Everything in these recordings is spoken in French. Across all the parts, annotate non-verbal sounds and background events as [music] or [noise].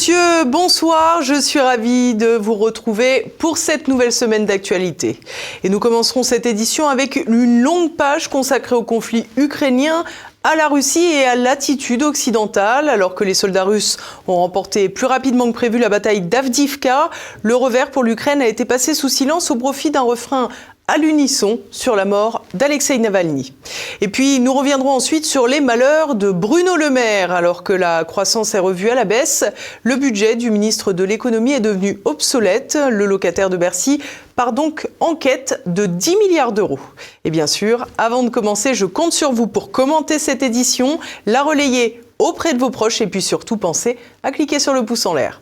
Monsieur, bonsoir. Je suis ravie de vous retrouver pour cette nouvelle semaine d'actualité. Et nous commencerons cette édition avec une longue page consacrée au conflit ukrainien à la Russie et à l'attitude occidentale. Alors que les soldats russes ont remporté plus rapidement que prévu la bataille d'Avdivka, le revers pour l'Ukraine a été passé sous silence au profit d'un refrain à l'unisson sur la mort d'Alexei Navalny. Et puis nous reviendrons ensuite sur les malheurs de Bruno Le Maire. Alors que la croissance est revue à la baisse, le budget du ministre de l'économie est devenu obsolète. Le locataire de Bercy part donc en quête de 10 milliards d'euros. Et bien sûr, avant de commencer, je compte sur vous pour commenter cette édition, la relayer auprès de vos proches et puis surtout penser à cliquer sur le pouce en l'air.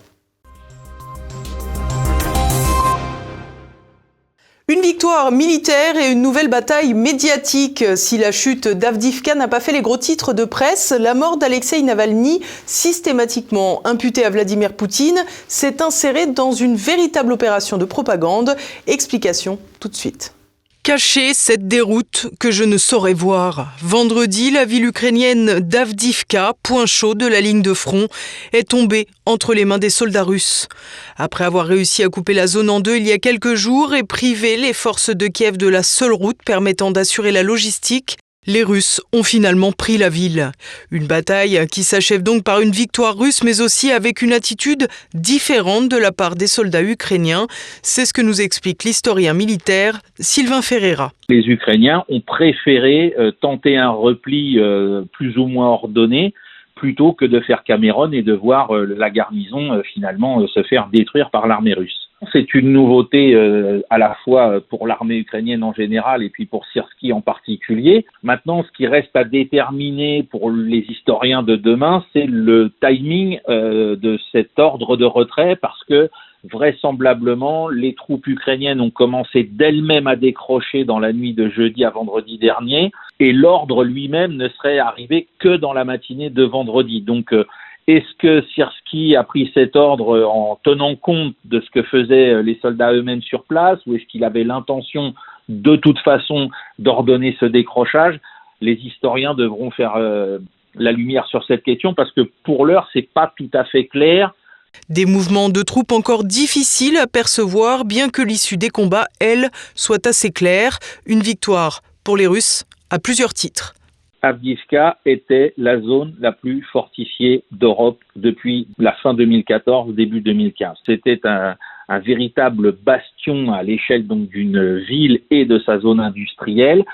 Une victoire militaire et une nouvelle bataille médiatique. Si la chute d'Avdivka n'a pas fait les gros titres de presse, la mort d'Alexei Navalny, systématiquement imputée à Vladimir Poutine, s'est insérée dans une véritable opération de propagande. Explication tout de suite. Cacher cette déroute que je ne saurais voir. Vendredi, la ville ukrainienne d'Avdivka, point chaud de la ligne de front, est tombée entre les mains des soldats russes. Après avoir réussi à couper la zone en deux il y a quelques jours et priver les forces de Kiev de la seule route permettant d'assurer la logistique, les Russes ont finalement pris la ville. Une bataille qui s'achève donc par une victoire russe, mais aussi avec une attitude différente de la part des soldats ukrainiens. C'est ce que nous explique l'historien militaire Sylvain Ferreira. Les Ukrainiens ont préféré euh, tenter un repli euh, plus ou moins ordonné plutôt que de faire Cameron et de voir euh, la garnison finalement se faire détruire par l'armée russe. C'est une nouveauté euh, à la fois pour l'armée ukrainienne en général et puis pour Sirski en particulier. Maintenant, ce qui reste à déterminer pour les historiens de demain, c'est le timing euh, de cet ordre de retrait parce que vraisemblablement, les troupes ukrainiennes ont commencé d'elles-mêmes à décrocher dans la nuit de jeudi à vendredi dernier et l'ordre lui-même ne serait arrivé que dans la matinée de vendredi. Donc, euh, est-ce que Sierski a pris cet ordre en tenant compte de ce que faisaient les soldats eux-mêmes sur place ou est-ce qu'il avait l'intention de toute façon d'ordonner ce décrochage? Les historiens devront faire euh, la lumière sur cette question parce que pour l'heure, c'est pas tout à fait clair. Des mouvements de troupes encore difficiles à percevoir, bien que l'issue des combats, elle, soit assez claire. Une victoire pour les Russes à plusieurs titres. Avdivka était la zone la plus fortifiée d'Europe depuis la fin 2014, début 2015. C'était un, véritable bastion à l'échelle donc d'une ville et de sa zone industrielle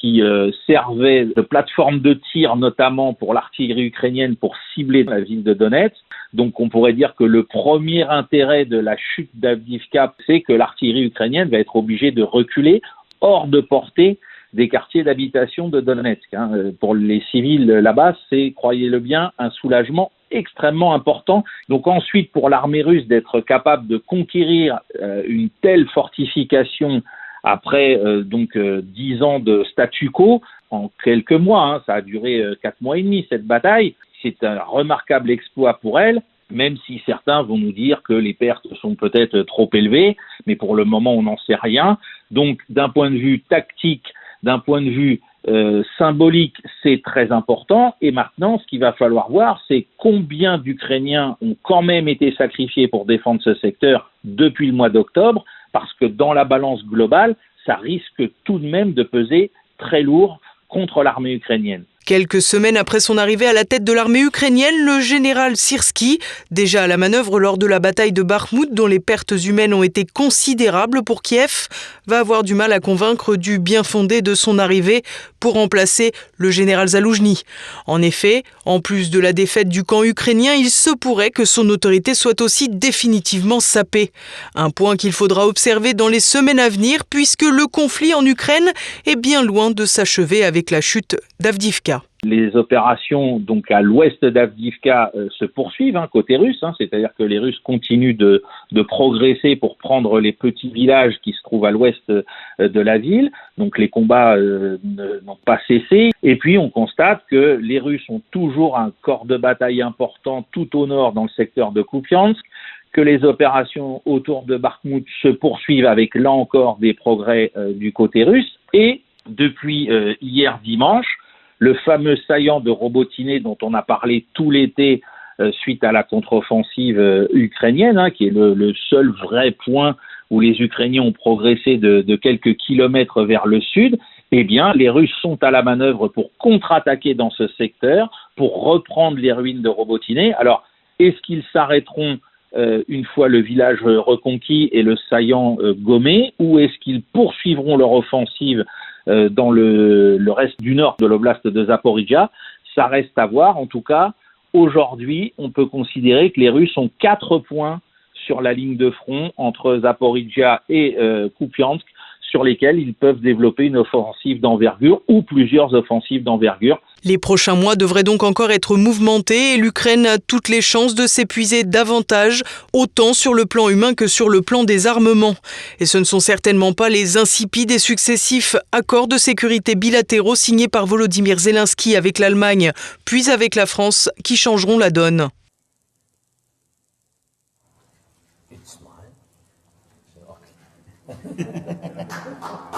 qui euh, servait de plateforme de tir notamment pour l'artillerie ukrainienne pour cibler la ville de Donetsk. Donc on pourrait dire que le premier intérêt de la chute d'Avdivka, c'est que l'artillerie ukrainienne va être obligée de reculer hors de portée des quartiers d'habitation de Donetsk. Hein. Euh, pour les civils là-bas, c'est, croyez-le bien, un soulagement extrêmement important. Donc ensuite, pour l'armée russe d'être capable de conquérir euh, une telle fortification après euh, donc dix ans de statu quo en quelques mois, hein, ça a duré quatre mois et demi cette bataille. C'est un remarquable exploit pour elle même si certains vont nous dire que les pertes sont peut-être trop élevées, mais pour le moment on n'en sait rien. Donc d'un point de vue tactique, d'un point de vue euh, symbolique, c'est très important. Et maintenant, ce qu'il va falloir voir, c'est combien d'Ukrainiens ont quand même été sacrifiés pour défendre ce secteur depuis le mois d'octobre, parce que dans la balance globale, ça risque tout de même de peser très lourd contre l'armée ukrainienne. Quelques semaines après son arrivée à la tête de l'armée ukrainienne, le général Sirski, déjà à la manœuvre lors de la bataille de Bakhmut dont les pertes humaines ont été considérables pour Kiev, va avoir du mal à convaincre du bien fondé de son arrivée pour remplacer le général Zaloujny. En effet, en plus de la défaite du camp ukrainien, il se pourrait que son autorité soit aussi définitivement sapée. Un point qu'il faudra observer dans les semaines à venir puisque le conflit en Ukraine est bien loin de s'achever avec la chute d'Avdivka. Les opérations donc à l'ouest d'Avdivka euh, se poursuivent hein, côté russe, hein, c'est-à-dire que les Russes continuent de, progresser pour prendre les petits villages qui se trouvent à l'ouest euh, de la ville. Donc les combats euh, n'ont pas cessé. Et puis on constate que les Russes ont toujours un corps de bataille important tout au nord dans le secteur de Kupiansk, que les opérations autour de Bakhmut se poursuivent avec là encore des progrès du côté russe. Et depuis hier dimanche, le fameux saillant de Robotiné dont on a parlé tout l'été suite à la contre-offensive ukrainienne, hein, qui est le, seul vrai point où les Ukrainiens ont progressé de, quelques kilomètres vers le sud, eh bien, les Russes sont à la manœuvre pour contre-attaquer dans ce secteur, pour reprendre les ruines de Robotiné. Alors, est-ce qu'ils s'arrêteront euh, une fois le village reconquis et le saillant euh, gommé, ou est-ce qu'ils poursuivront leur offensive euh, dans le, reste du nord de l'oblast de Zaporizhia Ça reste à voir. En tout cas, aujourd'hui, on peut considérer que les Russes ont quatre points sur la ligne de front entre Zaporizhia et Kupiansk sur lesquels ils peuvent développer une offensive d'envergure ou plusieurs offensives d'envergure. Les prochains mois devraient donc encore être mouvementés et l'Ukraine a toutes les chances de s'épuiser davantage, autant sur le plan humain que sur le plan des armements. Et ce ne sont certainement pas les insipides et successifs accords de sécurité bilatéraux signés par Volodymyr Zelensky avec l'Allemagne, puis avec la France, qui changeront la donne. [laughs]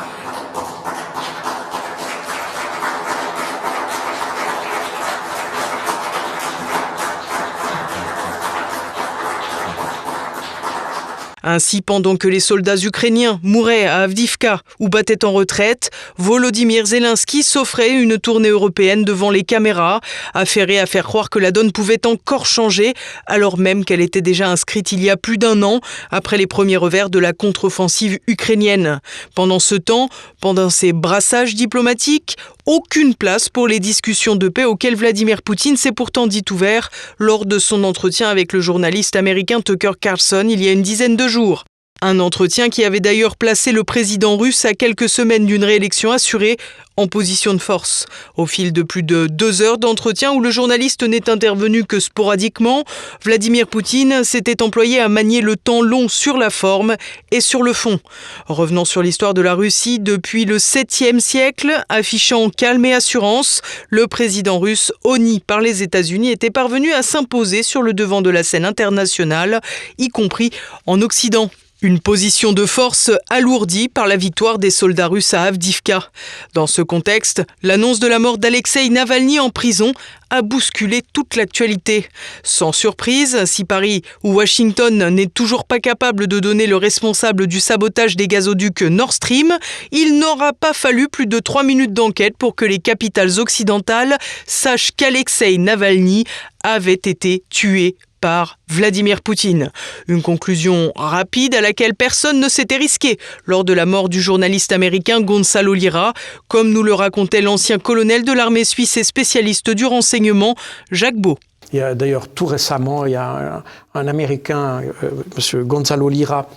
Ainsi, pendant que les soldats ukrainiens mouraient à Avdivka ou battaient en retraite, Volodymyr Zelensky s'offrait une tournée européenne devant les caméras, affairé à faire croire que la donne pouvait encore changer, alors même qu'elle était déjà inscrite il y a plus d'un an, après les premiers revers de la contre-offensive ukrainienne. Pendant ce temps, pendant ces brassages diplomatiques, aucune place pour les discussions de paix auxquelles Vladimir Poutine s'est pourtant dit ouvert lors de son entretien avec le journaliste américain Tucker Carlson il y a une dizaine de jours. Un entretien qui avait d'ailleurs placé le président russe à quelques semaines d'une réélection assurée en position de force. Au fil de plus de deux heures d'entretien où le journaliste n'est intervenu que sporadiquement, Vladimir Poutine s'était employé à manier le temps long sur la forme et sur le fond. Revenant sur l'histoire de la Russie depuis le 7e siècle, affichant calme et assurance, le président russe, honni par les États-Unis, était parvenu à s'imposer sur le devant de la scène internationale, y compris en Occident. Une position de force alourdie par la victoire des soldats russes à Avdivka. Dans ce contexte, l'annonce de la mort d'Alexei Navalny en prison a bousculé toute l'actualité. Sans surprise, si Paris ou Washington n'est toujours pas capable de donner le responsable du sabotage des gazoducs Nord Stream, il n'aura pas fallu plus de trois minutes d'enquête pour que les capitales occidentales sachent qu'Alexei Navalny avait été tué par Vladimir Poutine. Une conclusion rapide à laquelle personne ne s'était risqué lors de la mort du journaliste américain Gonzalo Lira, comme nous le racontait l'ancien colonel de l'armée suisse et spécialiste du renseignement, Jacques Beau. Il y a d'ailleurs tout récemment, il y a un, Américain, euh, M. Gonzalo Lira,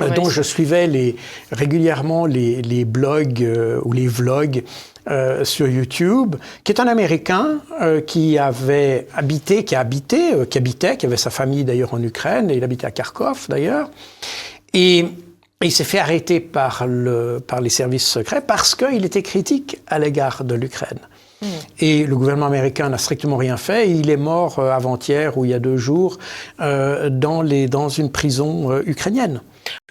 euh, dont je suivais les, régulièrement les, blogs euh, ou les vlogs euh, sur YouTube, qui est un Américain euh, qui avait habité, qui a habité, euh, qui habitait, qui avait sa famille d'ailleurs en Ukraine, et il habitait à Kharkov d'ailleurs, et, il s'est fait arrêter par, le, par les services secrets parce qu'il était critique à l'égard de l'Ukraine. Hmm. Et le gouvernement américain n'a strictement rien fait. il est mort avant-hier ou il y a deux jours dans, les, dans une prison ukrainienne.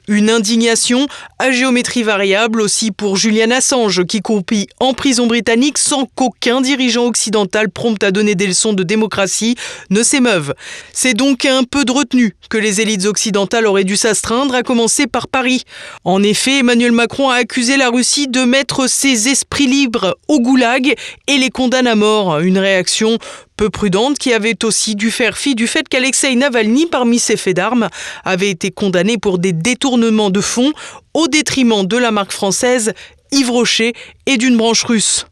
Une indignation à géométrie variable aussi pour Julian Assange qui croupit en prison britannique sans qu'aucun dirigeant occidental prompt à donner des leçons de démocratie ne s'émeuve. C'est donc un peu de retenue que les élites occidentales auraient dû s'astreindre, à commencer par Paris. En effet, Emmanuel Macron a accusé la Russie de mettre ses esprits libres au goulag et les condamne à mort. Une réaction peu prudente qui avait aussi dû faire fi du fait qu'Alexei Navalny, parmi ses faits d'armes, avait été condamné pour des détournements de fonds au détriment de la marque française Yves Rocher et d'une branche russe.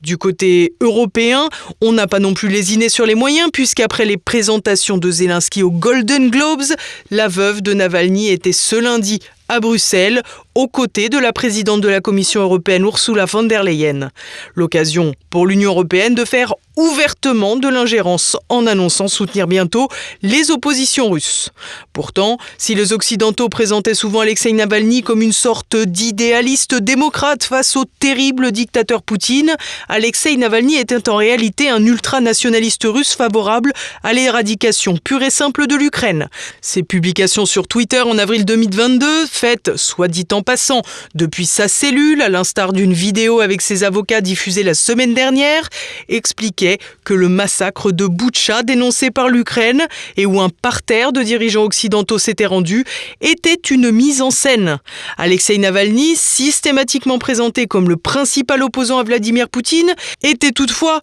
Du côté européen, on n'a pas non plus lésiné sur les moyens, puisqu'après les présentations de Zelensky aux Golden Globes, la veuve de Navalny était ce lundi à Bruxelles, aux côtés de la présidente de la Commission européenne Ursula von der Leyen. L'occasion pour l'Union européenne de faire ouvertement de l'ingérence en annonçant soutenir bientôt les oppositions russes. Pourtant, si les Occidentaux présentaient souvent Alexei Navalny comme une sorte d'idéaliste démocrate face au terrible dictateur Poutine, Alexei Navalny était en réalité un ultranationaliste russe favorable à l'éradication pure et simple de l'Ukraine. Ses publications sur Twitter en avril 2022, faites, soit dit en passant depuis sa cellule, à l'instar d'une vidéo avec ses avocats diffusée la semaine dernière, expliquait que le massacre de Boutcha dénoncé par l'Ukraine et où un parterre de dirigeants occidentaux s'était rendu était une mise en scène. Alexei Navalny, systématiquement présenté comme le principal opposant à Vladimir Poutine, était toutefois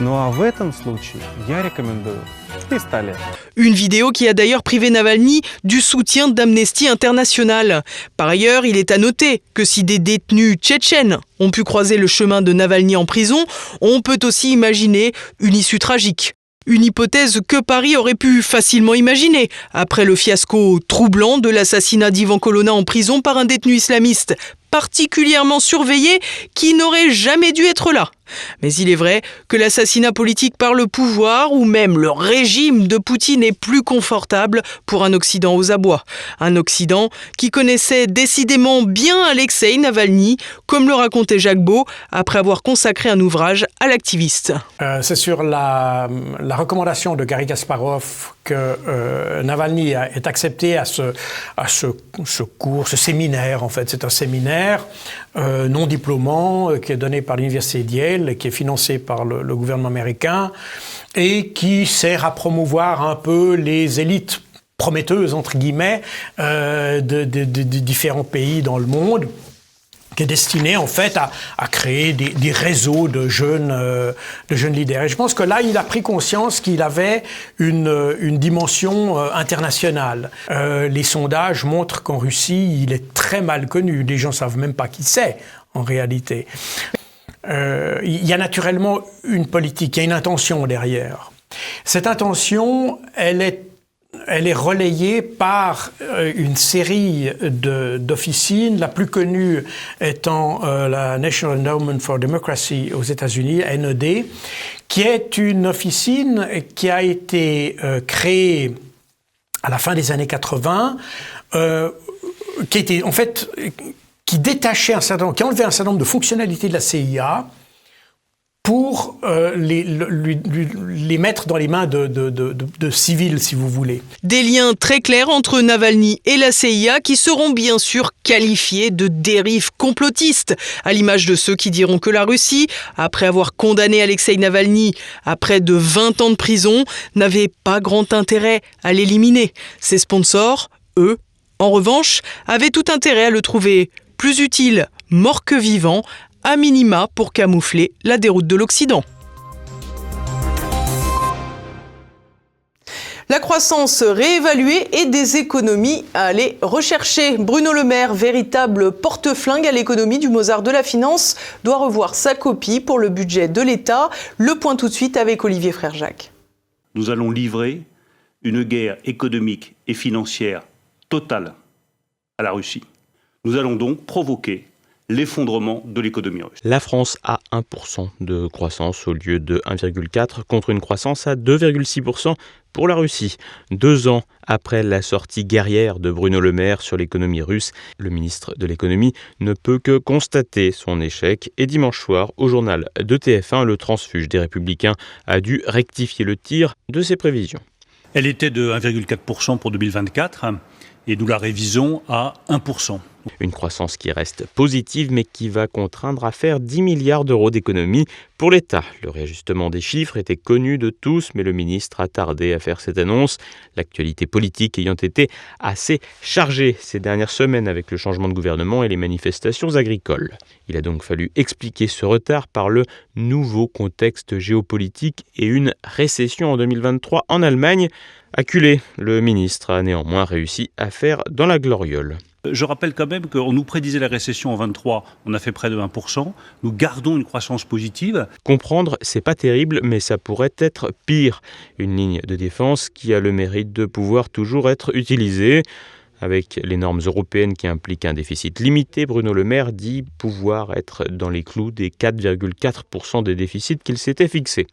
Ну а в этом случае я рекомендую пистолет. Une vidéo qui a d'ailleurs privé Navalny du soutien d'Amnesty International. Par ailleurs, il est à noter que si des détenus tchétchènes ont pu croiser le chemin de Navalny en prison, on peut aussi imaginer une issue tragique. Une hypothèse que Paris aurait pu facilement imaginer après le fiasco troublant de l'assassinat d'Ivan Colonna en prison par un détenu islamiste particulièrement surveillé qui n'aurait jamais dû être là. Mais il est vrai que l'assassinat politique par le pouvoir ou même le régime de Poutine est plus confortable pour un Occident aux abois. Un Occident qui connaissait décidément bien Alexei Navalny, comme le racontait Jacques Beau après avoir consacré un ouvrage à l'activiste. Euh, c'est sur la, recommandation de Gary Kasparov que euh, Navalny est accepté à ce, cours, ce séminaire en fait. C'est un séminaire euh, non diplômant qui est donné par l'université d'Yale qui est financé par le, gouvernement américain et qui sert à promouvoir un peu les élites prometteuses, entre guillemets, euh, de, différents pays dans le monde qui est destiné en fait à, créer des, réseaux de jeunes, euh, de jeunes leaders. Et je pense que là, il a pris conscience qu'il avait une, une dimension euh, internationale. les sondages montrent qu'en Russie, il est très mal connu. Les gens savent même pas qui c'est en réalité. Euh, il y a naturellement une politique, il y a une intention derrière. Cette intention, elle est relayée par euh, une série d'officines, la plus connue étant euh, la National Endowment for Democracy aux États-Unis, NED, qui est une officine qui a été créée à la fin des années 80, qui a été en fait qui détachait un certain nombre, qui enlevait un certain nombre de fonctionnalités de la CIA pour euh, les, les, mettre dans les mains de, de, de, civils, si vous voulez. Des liens très clairs entre Navalny et la CIA qui seront bien sûr qualifiés de dérives complotistes, à l'image de ceux qui diront que la Russie, après avoir condamné Alexei Navalny à près de 20 ans de prison, n'avait pas grand intérêt à l'éliminer. Ses sponsors, eux, en revanche, avaient tout intérêt à le trouver plus utile mort que vivant, à minima pour camoufler la déroute de l'Occident. La croissance réévaluée et des économies à aller rechercher. Bruno Le Maire, véritable porte-flingue à l'économie du Mozart de la finance, doit revoir sa copie pour le budget de l'État. Le point tout de suite avec Olivier Frère Jacques. Nous allons livrer une guerre économique et financière totale à la Russie. Nous allons donc provoquer l'effondrement de l'économie russe. La France a 1% de croissance au lieu de 1,4 contre une croissance à 2,6% pour la Russie. Deux ans après la sortie guerrière de Bruno Le Maire sur l'économie russe, le ministre de l'économie ne peut que constater son échec et dimanche soir, au journal de TF1, le transfuge des républicains a dû rectifier le tir de ses prévisions. Elle était de 1,4% pour 2024 et nous la révisons à 1%. Une croissance qui reste positive mais qui va contraindre à faire 10 milliards d'euros d'économies pour l'État. Le réajustement des chiffres était connu de tous mais le ministre a tardé à faire cette annonce, l'actualité politique ayant été assez chargée ces dernières semaines avec le changement de gouvernement et les manifestations agricoles. Il a donc fallu expliquer ce retard par le nouveau contexte géopolitique et une récession en 2023 en Allemagne. Acculé, le ministre a néanmoins réussi à faire dans la gloriole. Je rappelle quand même qu'on nous prédisait la récession en 23, on a fait près de 1%. Nous gardons une croissance positive. Comprendre, c'est pas terrible, mais ça pourrait être pire. Une ligne de défense qui a le mérite de pouvoir toujours être utilisée. Avec les normes européennes qui impliquent un déficit limité, Bruno Le Maire dit pouvoir être dans les clous des 4,4% des déficits qu'il s'était fixés.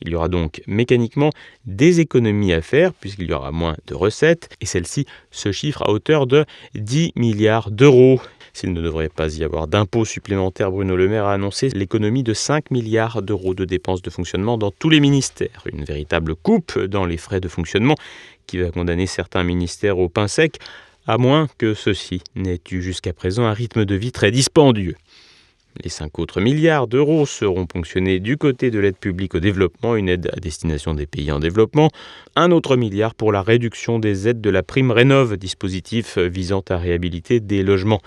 Il y aura donc mécaniquement des économies à faire puisqu'il y aura moins de recettes et celle-ci se chiffre à hauteur de 10 milliards d'euros. S'il ne devrait pas y avoir d'impôts supplémentaires, Bruno Le Maire a annoncé l'économie de 5 milliards d'euros de dépenses de fonctionnement dans tous les ministères. Une véritable coupe dans les frais de fonctionnement qui va condamner certains ministères au pain sec, à moins que ceux-ci n'aient eu jusqu'à présent un rythme de vie très dispendieux. Les 5 autres milliards d'euros seront ponctionnés du côté de l'aide publique au développement, une aide à destination des pays en développement. Un autre milliard pour la réduction des aides de la prime Rénov, dispositif visant à réhabiliter des logements.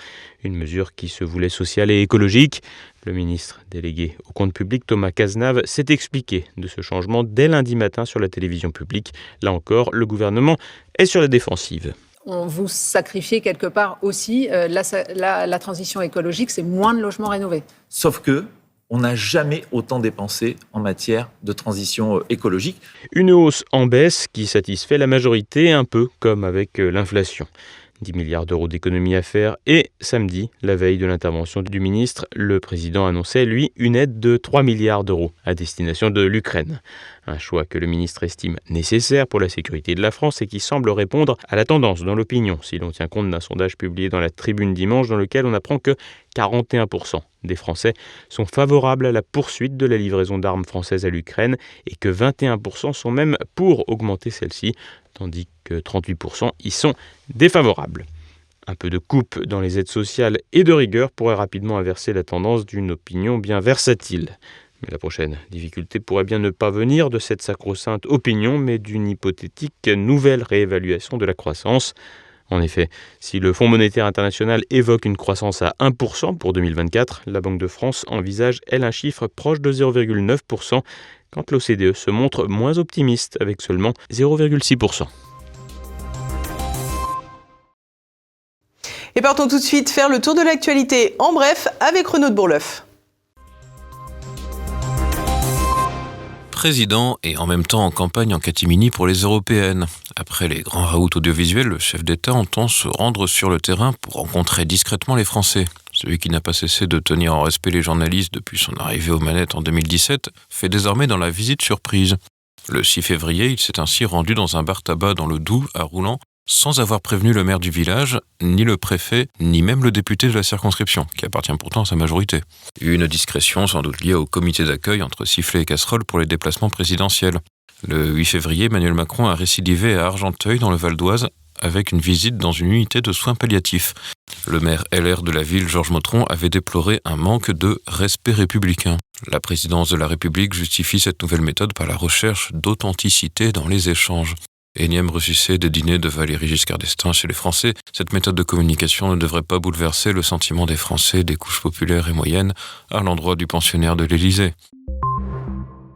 Une mesure qui se voulait sociale et écologique. Le ministre délégué au compte public Thomas Cazenave s'est expliqué de ce changement dès lundi matin sur la télévision publique. Là encore, le gouvernement est sur la défensive vous sacrifiez quelque part aussi euh, la, transition écologique, c'est moins de logements rénovés. Sauf que on n'a jamais autant dépensé en matière de transition euh, écologique. Une hausse en baisse qui satisfait la majorité, un peu comme avec euh, l'inflation. 10 milliards d'euros d'économies à faire et samedi, la veille de l'intervention du ministre, le président annonçait, lui, une aide de 3 milliards d'euros à destination de l'Ukraine. Un choix que le ministre estime nécessaire pour la sécurité de la France et qui semble répondre à la tendance dans l'opinion, si l'on tient compte d'un sondage publié dans la Tribune dimanche dans lequel on apprend que 41% des Français sont favorables à la poursuite de la livraison d'armes françaises à l'Ukraine et que 21% sont même pour augmenter celle-ci, tandis que 38% y sont défavorables. Un peu de coupe dans les aides sociales et de rigueur pourrait rapidement inverser la tendance d'une opinion bien versatile. Mais la prochaine difficulté pourrait bien ne pas venir de cette sacro-sainte opinion, mais d'une hypothétique nouvelle réévaluation de la croissance. En effet, si le Fonds monétaire international évoque une croissance à 1% pour 2024, la Banque de France envisage, elle, un chiffre proche de 0,9%, quand l'OCDE se montre moins optimiste avec seulement 0,6%. Et partons tout de suite faire le tour de l'actualité en bref avec Renaud de Bourleuf. Président et en même temps en campagne en catimini pour les européennes. Après les grands raouts audiovisuels, le chef d'État entend se rendre sur le terrain pour rencontrer discrètement les Français. Celui qui n'a pas cessé de tenir en respect les journalistes depuis son arrivée aux manettes en 2017 fait désormais dans la visite surprise. Le 6 février, il s'est ainsi rendu dans un bar tabac dans le Doubs, à Roulant, sans avoir prévenu le maire du village, ni le préfet, ni même le député de la circonscription, qui appartient pourtant à sa majorité. Une discrétion sans doute liée au comité d'accueil entre sifflet et casserole pour les déplacements présidentiels. Le 8 février, Emmanuel Macron a récidivé à Argenteuil, dans le Val d'Oise, avec une visite dans une unité de soins palliatifs. Le maire LR de la ville, Georges Motron, avait déploré un manque de respect républicain. La présidence de la République justifie cette nouvelle méthode par la recherche d'authenticité dans les échanges. Énième ressuscité des dîners de Valéry Giscard d'Estaing chez les Français, cette méthode de communication ne devrait pas bouleverser le sentiment des Français des couches populaires et moyennes à l'endroit du pensionnaire de l'Élysée.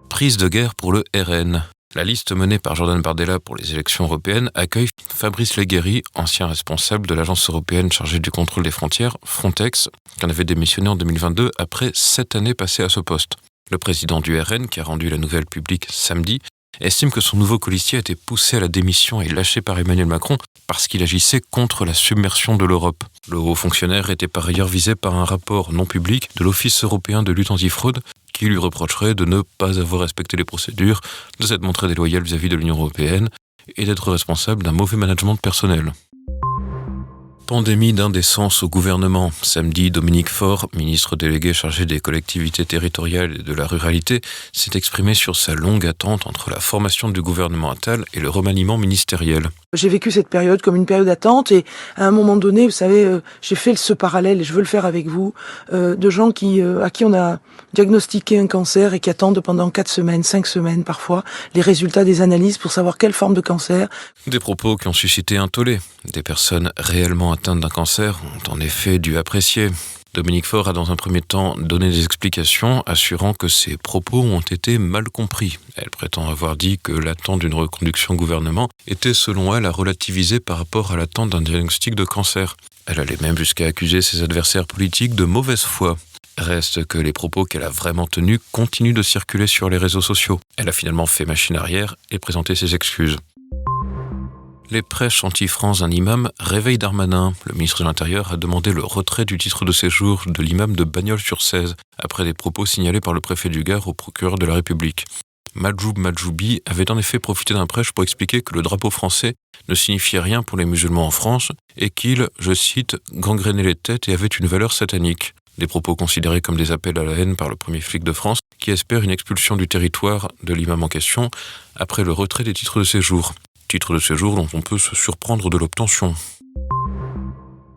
Prise de guerre pour le RN. La liste menée par Jordan Bardella pour les élections européennes accueille Fabrice Leguéry, ancien responsable de l'agence européenne chargée du contrôle des frontières, Frontex, qui en avait démissionné en 2022 après sept années passées à ce poste. Le président du RN, qui a rendu la nouvelle publique samedi, estime que son nouveau colistier a été poussé à la démission et lâché par Emmanuel Macron parce qu'il agissait contre la submersion de l'Europe. Le haut fonctionnaire était par ailleurs visé par un rapport non public de l'Office européen de lutte antifraude qui lui reprocherait de ne pas avoir respecté les procédures, de s'être montré déloyal vis-à-vis -vis de l'Union européenne et d'être responsable d'un mauvais management personnel. Pandémie d'indécence au gouvernement. Samedi, Dominique Faure, ministre délégué chargé des collectivités territoriales et de la ruralité, s'est exprimé sur sa longue attente entre la formation du gouvernement Attal et le remaniement ministériel. J'ai vécu cette période comme une période d'attente et à un moment donné, vous savez, euh, j'ai fait ce parallèle et je veux le faire avec vous, euh, de gens qui, euh, à qui on a diagnostiqué un cancer et qui attendent pendant quatre semaines, cinq semaines parfois, les résultats des analyses pour savoir quelle forme de cancer. Des propos qui ont suscité un tollé. Des personnes réellement atteintes d'un cancer ont en effet dû apprécier. Dominique Faure a dans un premier temps donné des explications, assurant que ses propos ont été mal compris. Elle prétend avoir dit que l'attente d'une reconduction gouvernement était selon elle à relativiser par rapport à l'attente d'un diagnostic de cancer. Elle allait même jusqu'à accuser ses adversaires politiques de mauvaise foi. Reste que les propos qu'elle a vraiment tenus continuent de circuler sur les réseaux sociaux. Elle a finalement fait machine arrière et présenté ses excuses. Les prêches anti-France d'un imam réveillent Darmanin. Le ministre de l'Intérieur a demandé le retrait du titre de séjour de l'imam de Bagnols-sur-Cèze, après des propos signalés par le préfet du Gard au procureur de la République. Majoub Majoubi, avait en effet profité d'un prêche pour expliquer que le drapeau français ne signifiait rien pour les musulmans en France et qu'il, je cite, gangrénait les têtes et avait une valeur satanique. Des propos considérés comme des appels à la haine par le premier flic de France qui espère une expulsion du territoire de l'imam en question après le retrait des titres de séjour. Titres de séjour dont on peut se surprendre de l'obtention.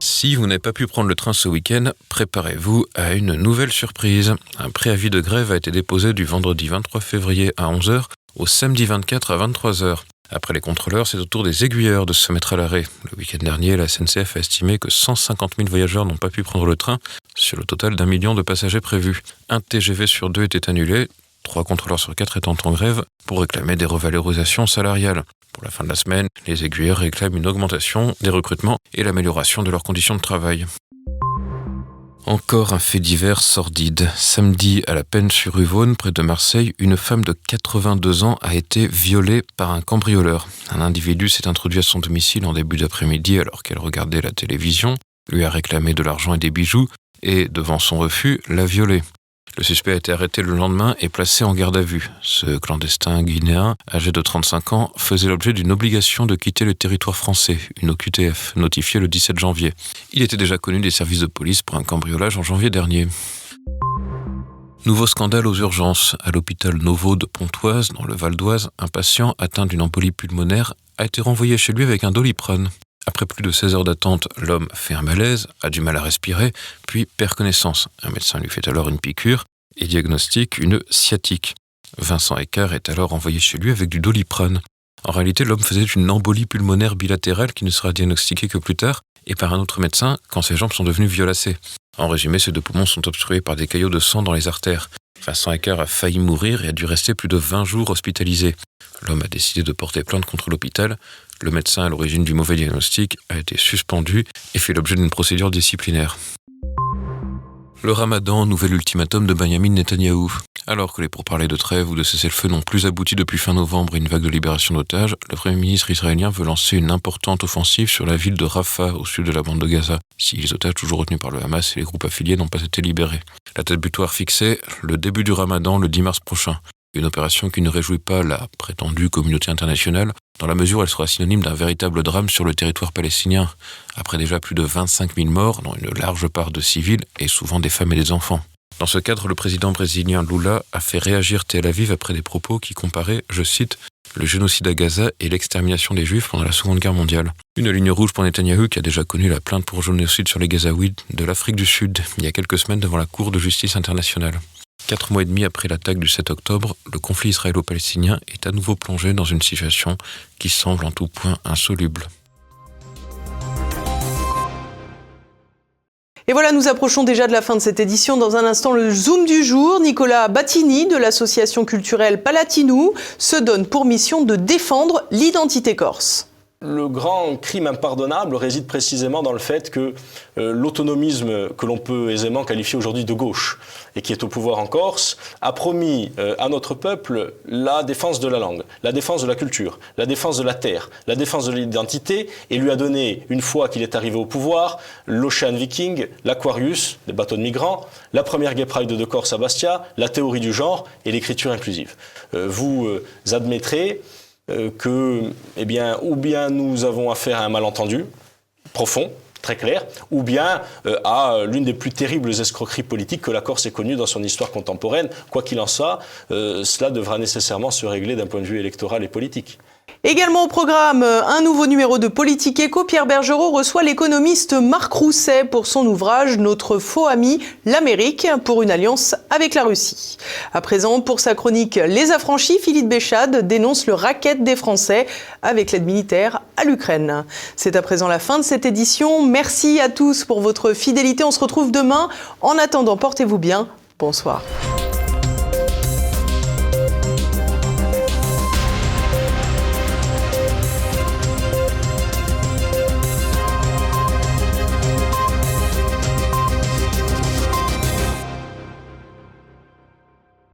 Si vous n'avez pas pu prendre le train ce week-end, préparez-vous à une nouvelle surprise. Un préavis de grève a été déposé du vendredi 23 février à 11h au samedi 24 à 23h. Après les contrôleurs, c'est au tour des aiguilleurs de se mettre à l'arrêt. Le week-end dernier, la SNCF a estimé que 150 000 voyageurs n'ont pas pu prendre le train sur le total d'un million de passagers prévus. Un TGV sur deux était annulé, trois contrôleurs sur quatre étant en grève pour réclamer des revalorisations salariales. Pour la fin de la semaine, les aiguilleurs réclament une augmentation des recrutements et l'amélioration de leurs conditions de travail. Encore un fait divers sordide. Samedi, à la peine sur Uvonne, près de Marseille, une femme de 82 ans a été violée par un cambrioleur. Un individu s'est introduit à son domicile en début d'après-midi alors qu'elle regardait la télévision, lui a réclamé de l'argent et des bijoux, et, devant son refus, l'a violée. Le suspect a été arrêté le lendemain et placé en garde à vue. Ce clandestin guinéen, âgé de 35 ans, faisait l'objet d'une obligation de quitter le territoire français, une OQTF, notifiée le 17 janvier. Il était déjà connu des services de police pour un cambriolage en janvier dernier. Nouveau scandale aux urgences. À l'hôpital Novo de Pontoise, dans le Val d'Oise, un patient atteint d'une embolie pulmonaire a été renvoyé chez lui avec un doliprane. Après plus de 16 heures d'attente, l'homme fait un malaise, a du mal à respirer, puis perd connaissance. Un médecin lui fait alors une piqûre et diagnostique une sciatique. Vincent Eckert est alors envoyé chez lui avec du doliprane. En réalité, l'homme faisait une embolie pulmonaire bilatérale qui ne sera diagnostiquée que plus tard et par un autre médecin quand ses jambes sont devenues violacées. En résumé, ses deux poumons sont obstrués par des caillots de sang dans les artères. Vincent Eckert a failli mourir et a dû rester plus de 20 jours hospitalisé. L'homme a décidé de porter plainte contre l'hôpital. Le médecin à l'origine du mauvais diagnostic a été suspendu et fait l'objet d'une procédure disciplinaire. Le ramadan, nouvel ultimatum de Benjamin Netanyahou. Alors que les pourparlers de trêve ou de cessez-le-feu n'ont plus abouti depuis fin novembre et une vague de libération d'otages, le Premier ministre israélien veut lancer une importante offensive sur la ville de Rafah, au sud de la bande de Gaza, si les otages toujours retenus par le Hamas et les groupes affiliés n'ont pas été libérés. La tête butoir fixée, le début du ramadan le 10 mars prochain. Une opération qui ne réjouit pas la prétendue communauté internationale, dans la mesure où elle sera synonyme d'un véritable drame sur le territoire palestinien, après déjà plus de 25 000 morts, dont une large part de civils et souvent des femmes et des enfants. Dans ce cadre, le président brésilien Lula a fait réagir Tel Aviv après des propos qui comparaient, je cite, le génocide à Gaza et l'extermination des Juifs pendant la Seconde Guerre mondiale. Une ligne rouge pour Netanyahou qui a déjà connu la plainte pour génocide sur les Gazaouides de l'Afrique du Sud il y a quelques semaines devant la Cour de justice internationale. Quatre mois et demi après l'attaque du 7 octobre, le conflit israélo-palestinien est à nouveau plongé dans une situation qui semble en tout point insoluble. Et voilà, nous approchons déjà de la fin de cette édition. Dans un instant, le Zoom du jour. Nicolas Battini de l'association culturelle Palatinou se donne pour mission de défendre l'identité corse le grand crime impardonnable réside précisément dans le fait que euh, l'autonomisme que l'on peut aisément qualifier aujourd'hui de gauche et qui est au pouvoir en Corse a promis euh, à notre peuple la défense de la langue, la défense de la culture, la défense de la terre, la défense de l'identité et lui a donné, une fois qu'il est arrivé au pouvoir, l'Ocean Viking, l'Aquarius, des bateaux de migrants, la première Gay Pride de Corse à Bastia, la théorie du genre et l'écriture inclusive. Euh, vous admettrez que, eh bien, ou bien nous avons affaire à un malentendu profond, très clair, ou bien euh, à l'une des plus terribles escroqueries politiques que la Corse ait connue dans son histoire contemporaine. Quoi qu'il en soit, euh, cela devra nécessairement se régler d'un point de vue électoral et politique. Également au programme, un nouveau numéro de Politique Éco. Pierre Bergerot reçoit l'économiste Marc Rousset pour son ouvrage Notre faux ami, l'Amérique, pour une alliance avec la Russie. À présent, pour sa chronique Les affranchis, Philippe Béchade dénonce le racket des Français avec l'aide militaire à l'Ukraine. C'est à présent la fin de cette édition. Merci à tous pour votre fidélité. On se retrouve demain. En attendant, portez-vous bien. Bonsoir.